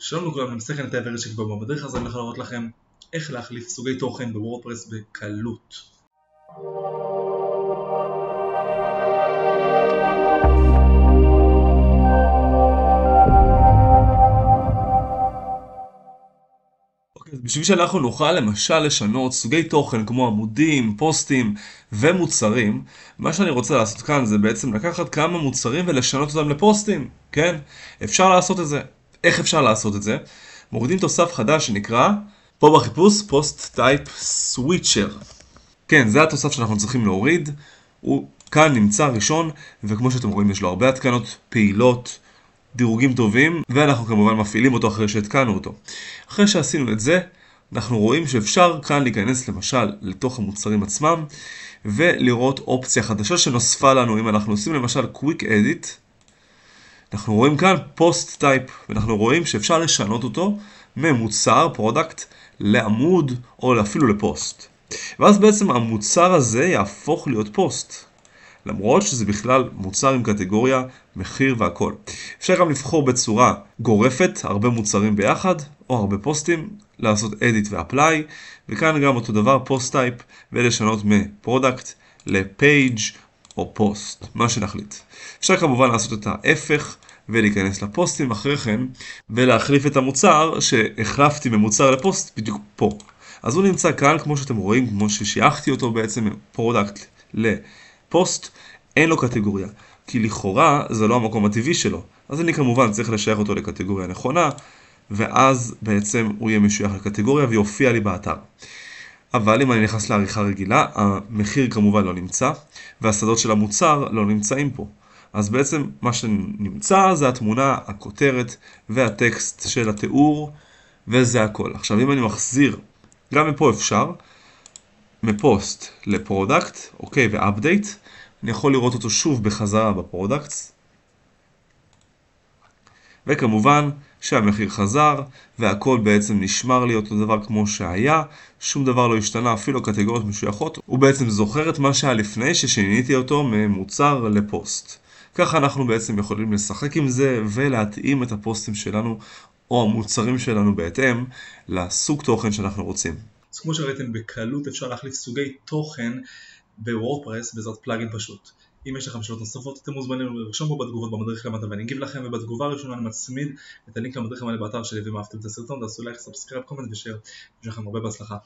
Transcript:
שלום לכולם, אני מסכן את העברית שכבר בדרך הזאת אני הולך להראות לכם איך להחליף סוגי תוכן בוורדפרס בקלות. אוקיי, אז בשביל שאנחנו נוכל למשל לשנות סוגי תוכן כמו עמודים, פוסטים ומוצרים, מה שאני רוצה לעשות כאן זה בעצם לקחת כמה מוצרים ולשנות אותם לפוסטים, כן? אפשר לעשות את זה. איך אפשר לעשות את זה? מורידים תוסף חדש שנקרא, פה בחיפוש, Post Type Switcher. כן, זה התוסף שאנחנו צריכים להוריד. הוא כאן נמצא ראשון, וכמו שאתם רואים יש לו הרבה התקנות פעילות, דירוגים טובים, ואנחנו כמובן מפעילים אותו אחרי שהתקנו אותו. אחרי שעשינו את זה, אנחנו רואים שאפשר כאן להיכנס למשל לתוך המוצרים עצמם, ולראות אופציה חדשה שנוספה לנו אם אנחנו עושים למשל Quick Edit, אנחנו רואים כאן post type, ואנחנו רואים שאפשר לשנות אותו ממוצר, product, לעמוד או אפילו לפוסט. ואז בעצם המוצר הזה יהפוך להיות פוסט. למרות שזה בכלל מוצר עם קטגוריה, מחיר והכל. אפשר גם לבחור בצורה גורפת, הרבה מוצרים ביחד, או הרבה פוסטים, לעשות edit ו-apply, וכאן גם אותו דבר, post type, ולשנות מ product ל page או פוסט, מה שנחליט. אפשר כמובן לעשות את ההפך ולהיכנס לפוסטים אחרי כן ולהחליף את המוצר שהחלפתי ממוצר לפוסט בדיוק פה. אז הוא נמצא כאן כמו שאתם רואים, כמו ששייכתי אותו בעצם מ product לפוסט, אין לו קטגוריה. כי לכאורה זה לא המקום הטבעי שלו. אז אני כמובן צריך לשייך אותו לקטגוריה נכונה, ואז בעצם הוא יהיה משוייך לקטגוריה ויופיע לי באתר. אבל אם אני נכנס לעריכה רגילה, המחיר כמובן לא נמצא, והשדות של המוצר לא נמצאים פה. אז בעצם מה שנמצא זה התמונה, הכותרת והטקסט של התיאור, וזה הכל. עכשיו אם אני מחזיר, גם מפה אפשר, מפוסט ל product, אוקיי, ו update, אני יכול לראות אותו שוב בחזרה ב products, וכמובן שהמחיר חזר והכל בעצם נשמר לי אותו דבר כמו שהיה, שום דבר לא השתנה, אפילו קטגוריות משויכות, הוא בעצם זוכר את מה שהיה לפני ששיניתי אותו ממוצר לפוסט. ככה אנחנו בעצם יכולים לשחק עם זה ולהתאים את הפוסטים שלנו או המוצרים שלנו בהתאם לסוג תוכן שאנחנו רוצים. אז כמו שראיתם בקלות אפשר להחליף סוגי תוכן בוורדפרס בעזרת פלאגין פשוט. אם יש לכם שאלות נוספות אתם מוזמנים לרשום פה בתגובות במדריך למטה ואני אגיב לכם ובתגובה הראשונה אני מצמיד את הלינק למדריך המלא באתר שלי ואם אהבתם את הסרטון תעשו לייק, subscribe, comment ושאר. יש לכם הרבה בהצלחה.